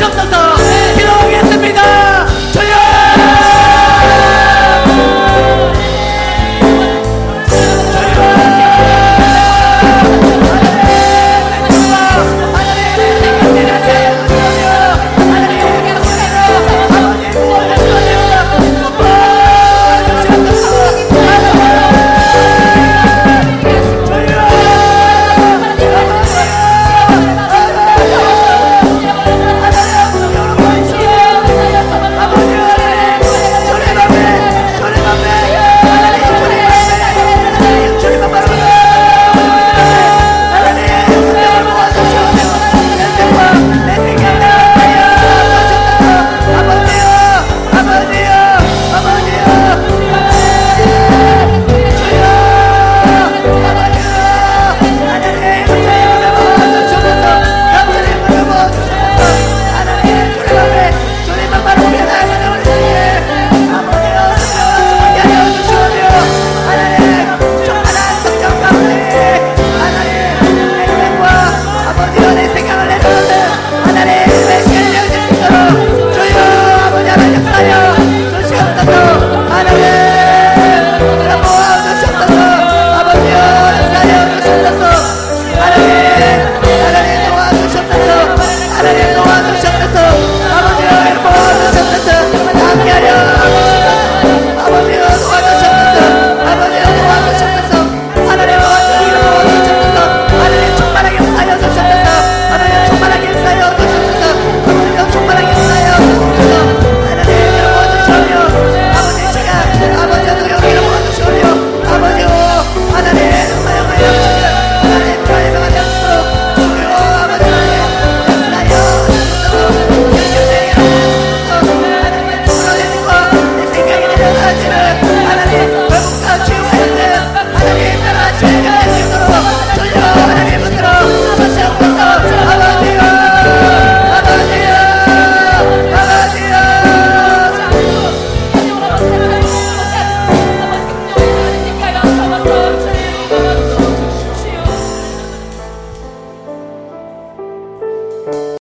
주셨소서 기도